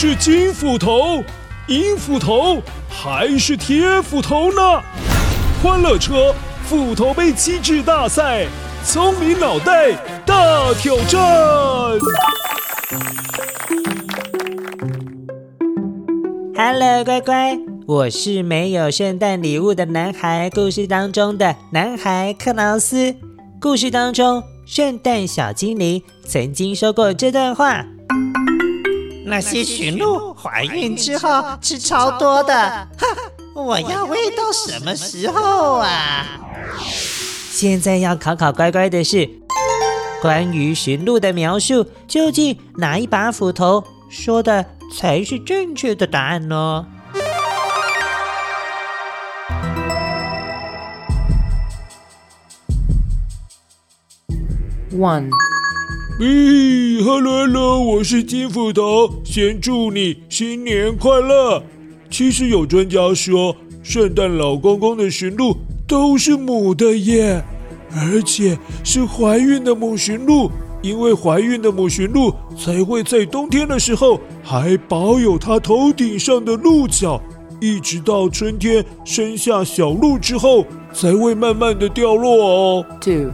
是金斧头、银斧头还是铁斧头呢？欢乐车斧头杯机智大赛，聪明脑袋大挑战。Hello，乖乖，我是没有圣诞礼物的男孩。故事当中的男孩克劳斯。故事当中，圣诞小精灵曾经说过这段话：那些驯鹿怀孕之后吃超多的，哈哈，我要喂到什么时候啊？现在要考考乖乖的是，关于驯鹿的描述，究竟哪一把斧头说的才是正确的答案呢？One，咦，Hello Hello，我是金斧头，先祝你新年快乐。其实有专家说，圣诞老公公的驯鹿。都是母的耶，而且是怀孕的母驯鹿，因为怀孕的母驯鹿才会在冬天的时候还保有它头顶上的鹿角，一直到春天生下小鹿之后才会慢慢的掉落哦。Two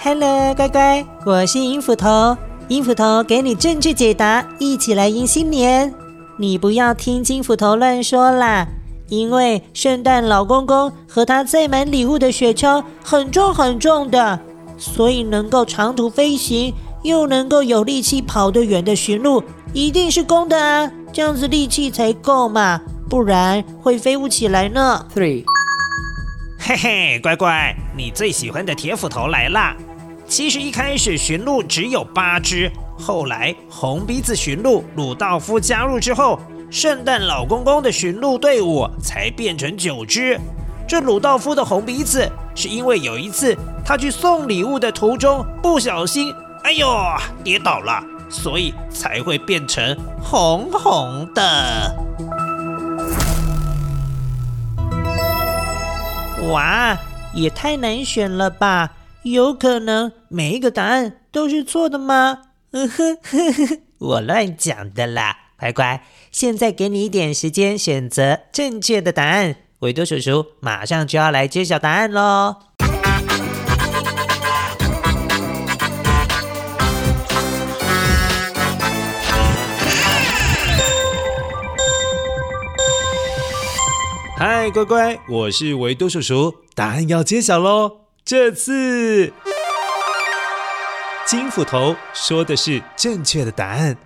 Two，Hello，乖乖，我是银斧头，银斧头给你正确解答，一起来迎新年。你不要听金斧头乱说啦。因为圣诞老公公和他载满礼物的雪橇很重很重的，所以能够长途飞行又能够有力气跑得远的驯鹿一定是公的啊，这样子力气才够嘛，不然会飞不起来呢。Three，嘿嘿，乖乖，你最喜欢的铁斧头来啦！其实一开始驯鹿只有八只，后来红鼻子驯鹿鲁道夫加入之后。圣诞老公公的驯鹿队伍才变成九只。这鲁道夫的红鼻子是因为有一次他去送礼物的途中不小心，哎呦，跌倒了，所以才会变成红红的。哇，也太难选了吧？有可能每一个答案都是错的吗？嗯哼，我乱讲的啦。乖乖，现在给你一点时间选择正确的答案。维多叔叔马上就要来揭晓答案喽！嗨，乖乖，我是维多叔叔，答案要揭晓喽！这次金斧头说的是正确的答案。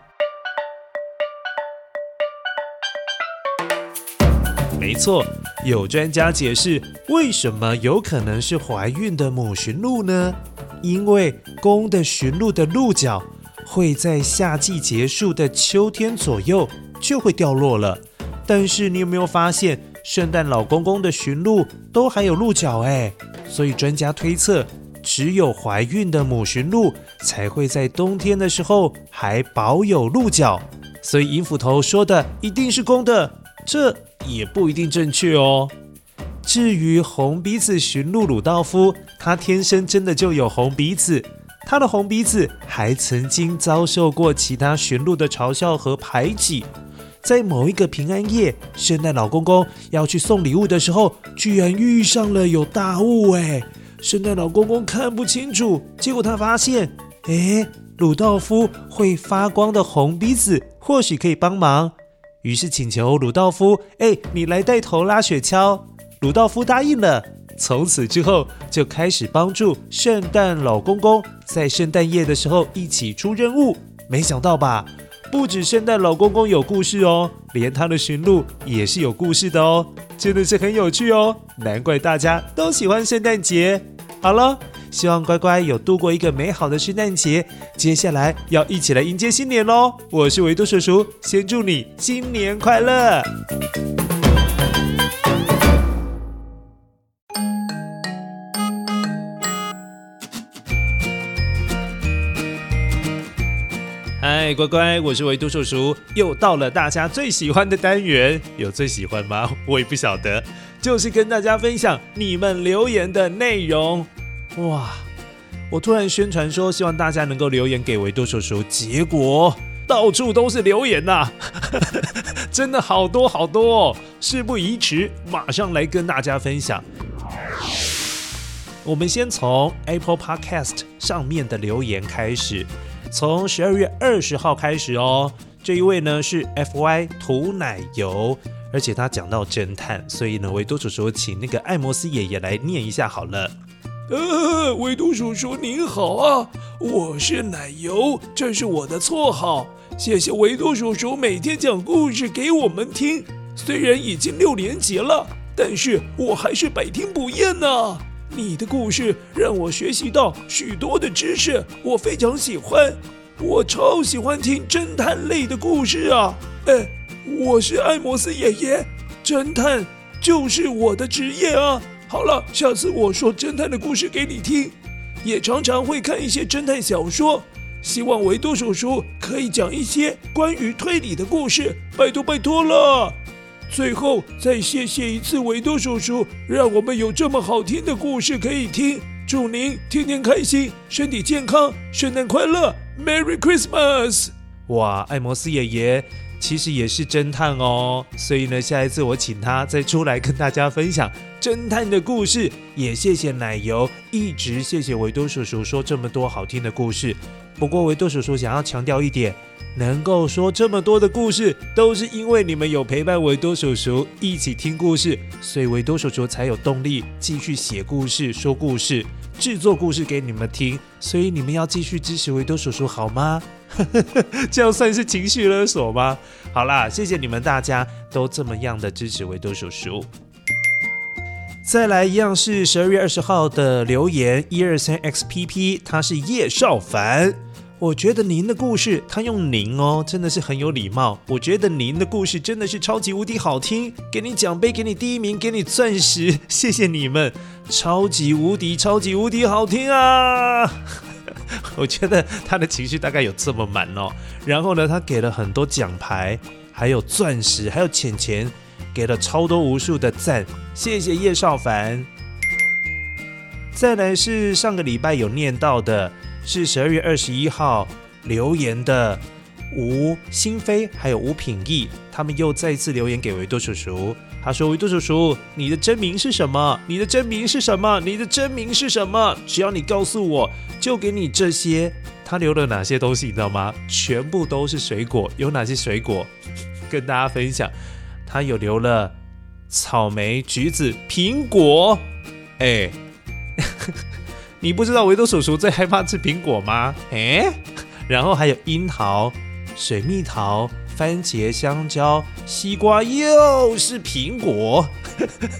没错，有专家解释为什么有可能是怀孕的母驯鹿呢？因为公的驯鹿的鹿角会在夏季结束的秋天左右就会掉落了。但是你有没有发现，圣诞老公公的驯鹿都还有鹿角哎？所以专家推测，只有怀孕的母驯鹿才会在冬天的时候还保有鹿角。所以银斧头说的一定是公的，这。也不一定正确哦。至于红鼻子驯鹿鲁道夫，他天生真的就有红鼻子，他的红鼻子还曾经遭受过其他驯鹿的嘲笑和排挤。在某一个平安夜，圣诞老公公要去送礼物的时候，居然遇上了有大雾哎！圣诞老公公看不清楚，结果他发现，哎，鲁道夫会发光的红鼻子或许可以帮忙。于是请求鲁道夫：“哎，你来带头拉雪橇。”鲁道夫答应了。从此之后，就开始帮助圣诞老公公在圣诞夜的时候一起出任务。没想到吧？不止圣诞老公公有故事哦，连他的驯鹿也是有故事的哦，真的是很有趣哦。难怪大家都喜欢圣诞节。好了。希望乖乖有度过一个美好的圣诞节，接下来要一起来迎接新年喽！我是维多叔叔，先祝你新年快乐！乖乖，我是维多叔叔，又到了大家最喜欢的单元，有最喜欢吗？我也不晓得，就是跟大家分享你们留言的内容。哇！我突然宣传说，希望大家能够留言给维多叔叔，结果到处都是留言呐、啊，真的好多好多！事不宜迟，马上来跟大家分享。我们先从 Apple Podcast 上面的留言开始，从十二月二十号开始哦。这一位呢是 FY 涂奶油，而且他讲到侦探，所以呢维多叔叔请那个艾摩斯爷爷来念一下好了。呃，维多叔叔您好啊，我是奶油，这是我的绰号。谢谢维多叔叔每天讲故事给我们听，虽然已经六年级了，但是我还是百听不厌呢。你的故事让我学习到许多的知识，我非常喜欢。我超喜欢听侦探类的故事啊！哎，我是艾摩斯爷爷，侦探就是我的职业啊！好了，下次我说侦探的故事给你听，也常常会看一些侦探小说，希望维多叔叔可以讲一些关于推理的故事，拜托拜托了。最后再谢谢一次维多叔叔，让我们有这么好听的故事可以听。祝您天天开心，身体健康，圣诞快乐，Merry Christmas！哇，艾摩斯爷爷其实也是侦探哦，所以呢，下一次我请他再出来跟大家分享侦探的故事。也谢谢奶油，一直谢谢维多叔叔说这么多好听的故事。不过维多叔叔想要强调一点。能够说这么多的故事，都是因为你们有陪伴维多叔叔一起听故事，所以维多叔叔才有动力继续写故事、说故事、制作故事给你们听。所以你们要继续支持维多叔叔，好吗？这样算是情绪勒索吗？好啦，谢谢你们大家都这么样的支持维多叔叔。再来一样是十二月二十号的留言，一二三 XPP，他是叶少凡。我觉得您的故事，他用您哦，真的是很有礼貌。我觉得您的故事真的是超级无敌好听，给你奖杯，给你第一名，给你钻石，谢谢你们，超级无敌超级无敌好听啊！我觉得他的情绪大概有这么满哦。然后呢，他给了很多奖牌，还有钻石，还有钱钱，给了超多无数的赞，谢谢叶少凡。再来是上个礼拜有念到的。是十二月二十一号留言的吴新飞还有吴品义，他们又再次留言给维多叔叔。他说：“维多叔叔，你的真名是什么？你的真名是什么？你的真名是什么？只要你告诉我，就给你这些。”他留了哪些东西，你知道吗？全部都是水果。有哪些水果？跟大家分享。他有留了草莓、橘子、苹果。哎。你不知道维多叔叔最害怕吃苹果吗？哎，然后还有樱桃、水蜜桃、番茄、香蕉、西瓜，又是苹果，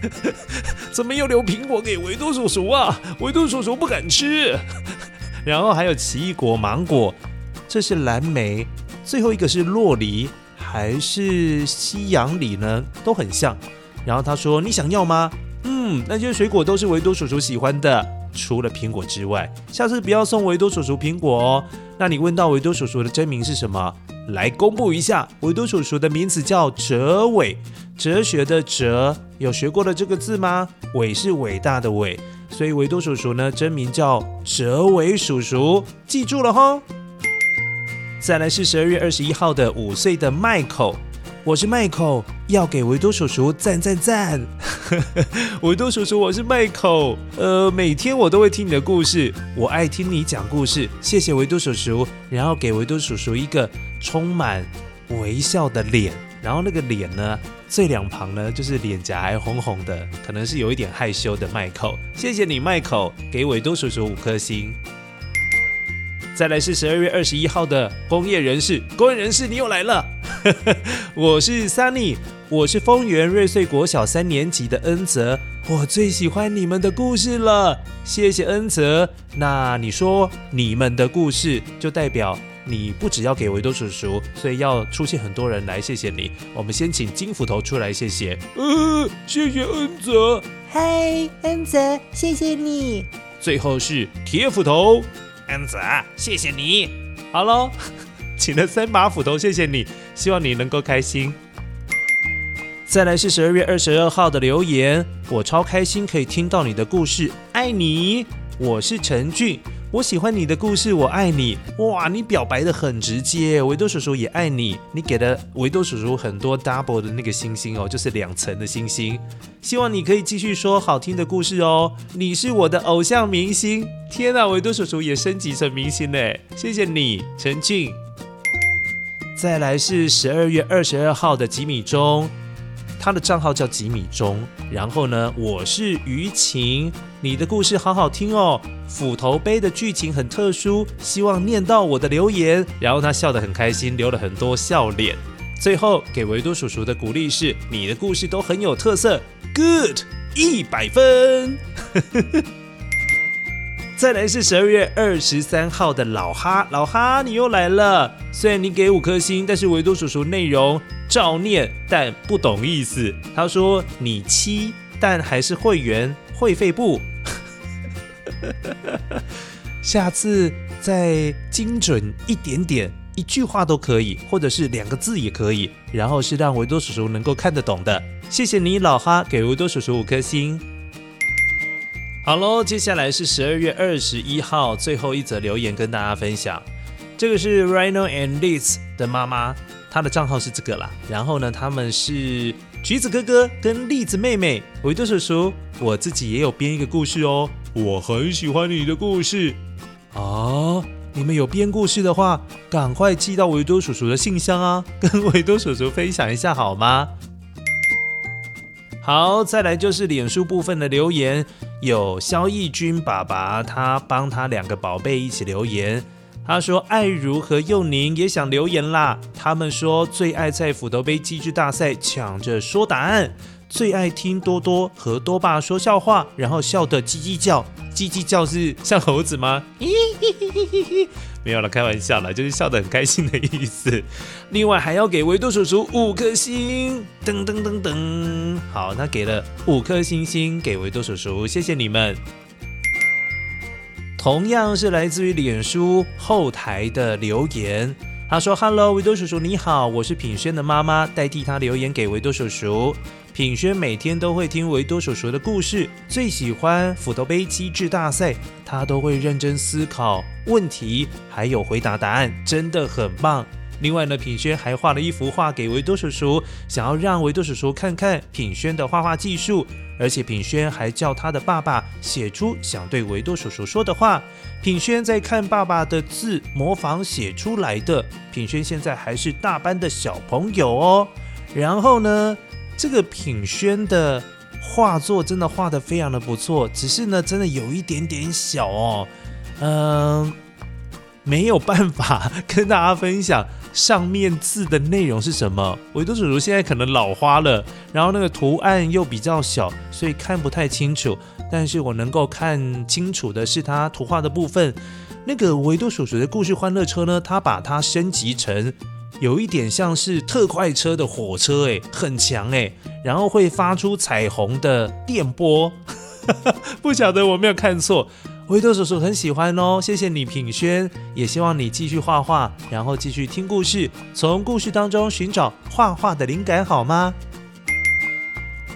怎么又留苹果给维多叔叔啊？维多叔叔不敢吃。然后还有奇异果、芒果，这是蓝莓，最后一个是洛梨还是西洋梨呢？都很像。然后他说：“你想要吗？”嗯，那些水果都是维多叔叔喜欢的。除了苹果之外，下次不要送维多叔叔苹果哦。那你问到维多叔叔的真名是什么？来公布一下，维多叔叔的名字叫哲伟，哲学的哲，有学过的这个字吗？伟是伟大的伟，所以维多叔叔呢真名叫哲伟叔叔，记住了哈。再来是十二月二十一号的五岁的迈克。我是迈克，要给维多叔叔赞赞赞。维多叔叔，我是迈克。呃，每天我都会听你的故事，我爱听你讲故事。谢谢维多叔叔，然后给维多叔叔一个充满微笑的脸，然后那个脸呢，最两旁呢就是脸颊还红红的，可能是有一点害羞的麦克。谢谢你，麦克，给维多叔叔五颗星。再来是十二月二十一号的工业人士，工业人士，你又来了。我是 Sunny，我是丰原瑞穗国小三年级的恩泽，我最喜欢你们的故事了，谢谢恩泽。那你说你们的故事，就代表你不只要给维多叔叔，所以要出现很多人来谢谢你。我们先请金斧头出来谢谢。呃，谢谢恩泽。嗨，恩泽，谢谢你。最后是铁斧头，恩泽，谢谢你。好喽。请了三把斧头，谢谢你，希望你能够开心。再来是十二月二十二号的留言，我超开心可以听到你的故事，爱你。我是陈俊，我喜欢你的故事，我爱你。哇，你表白得很直接，维多叔叔也爱你。你给了维多叔叔很多 double 的那个星星哦，就是两层的星星。希望你可以继续说好听的故事哦。你是我的偶像明星。天哪，维多叔叔也升级成明星嘞！谢谢你，陈俊。再来是十二月二十二号的吉米钟。他的账号叫吉米钟，然后呢，我是于晴，你的故事好好听哦，斧头杯的剧情很特殊，希望念到我的留言，然后他笑得很开心，留了很多笑脸。最后给维多叔叔的鼓励是，你的故事都很有特色，Good，一百分。再来是十二月二十三号的老哈，老哈你又来了。虽然你给五颗星，但是维多叔叔内容照念，但不懂意思。他说你七，但还是会员会费不。下次再精准一点点，一句话都可以，或者是两个字也可以，然后是让维多叔叔能够看得懂的。谢谢你，老哈，给维多叔叔五颗星。好喽，接下来是十二月二十一号最后一则留言跟大家分享。这个是 Rhino and Liz 的妈妈，她的账号是这个啦。然后呢，他们是橘子哥哥跟栗子妹妹。维多叔叔，我自己也有编一个故事哦，我很喜欢你的故事啊。你们有编故事的话，赶快寄到维多叔叔的信箱啊，跟维多叔叔分享一下好吗？好，再来就是脸书部分的留言，有萧义军爸爸，他帮他两个宝贝一起留言。他说：“爱如和佑宁也想留言啦。他们说最爱在斧头杯机智大赛抢着说答案，最爱听多多和多爸说笑话，然后笑得叽叽叫。叽叽叫是像猴子吗？”没有了，开玩笑了，就是笑得很开心的意思。另外还要给维多叔叔五颗星，噔噔噔噔。好，那给了五颗星星给维多叔叔，谢谢你们。同样是来自于脸书后台的留言，他说：“Hello，维多叔叔你好，我是品轩的妈妈，代替他留言给维多叔叔。”品轩每天都会听维多叔叔的故事，最喜欢斧头杯机智大赛，他都会认真思考问题，还有回答答案，真的很棒。另外呢，品轩还画了一幅画给维多叔叔，想要让维多叔叔看看品轩的画画技术，而且品轩还叫他的爸爸写出想对维多叔叔说的话。品轩在看爸爸的字，模仿写出来的。品轩现在还是大班的小朋友哦。然后呢，这个品轩的画作真的画得非常的不错，只是呢，真的有一点点小哦，嗯，没有办法跟大家分享上面字的内容是什么。维多叔叔现在可能老花了，然后那个图案又比较小，所以看不太清楚。但是我能够看清楚的是他图画的部分。那个维多叔叔的故事欢乐车呢，他把它升级成。有一点像是特快车的火车，哎，很强哎，然后会发出彩虹的电波，不晓得我没有看错。维多叔叔很喜欢哦，谢谢你品轩，也希望你继续画画，然后继续听故事，从故事当中寻找画画的灵感，好吗？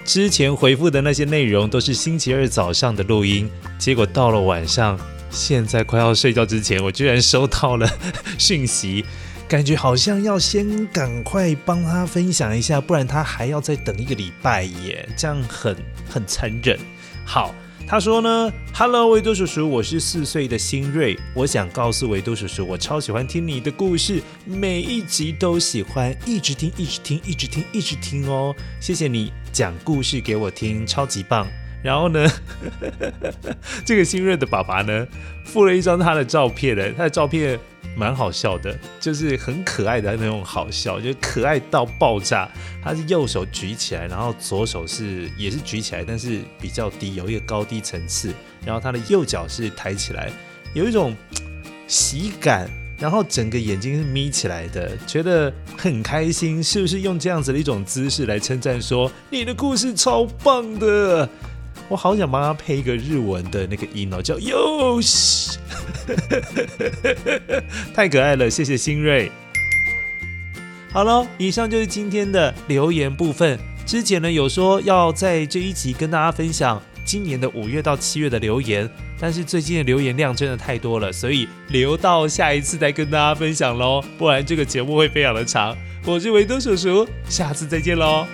之前回复的那些内容都是星期二早上的录音，结果到了晚上，现在快要睡觉之前，我居然收到了 讯息。感觉好像要先赶快帮他分享一下，不然他还要再等一个礼拜耶，这样很很残忍。好，他说呢，Hello，维多叔叔，我是四岁的新锐，我想告诉维多叔叔，我超喜欢听你的故事，每一集都喜欢，一直听，一直听，一直听，一直听哦。谢谢你讲故事给我听，超级棒。然后呢，这个新锐的爸爸呢，附了一张他的照片的，他的照片。蛮好笑的，就是很可爱的那种好笑，就是可爱到爆炸。他是右手举起来，然后左手是也是举起来，但是比较低，有一个高低层次。然后他的右脚是抬起来，有一种喜感。然后整个眼睛是眯起来的，觉得很开心。是不是用这样子的一种姿势来称赞说你的故事超棒的？我好想帮他配一个日文的那个音哦，叫哟西，太可爱了，谢谢新锐。好了，以上就是今天的留言部分。之前呢有说要在这一集跟大家分享今年的五月到七月的留言，但是最近的留言量真的太多了，所以留到下一次再跟大家分享喽，不然这个节目会非常的长。我是维多叔叔，下次再见喽。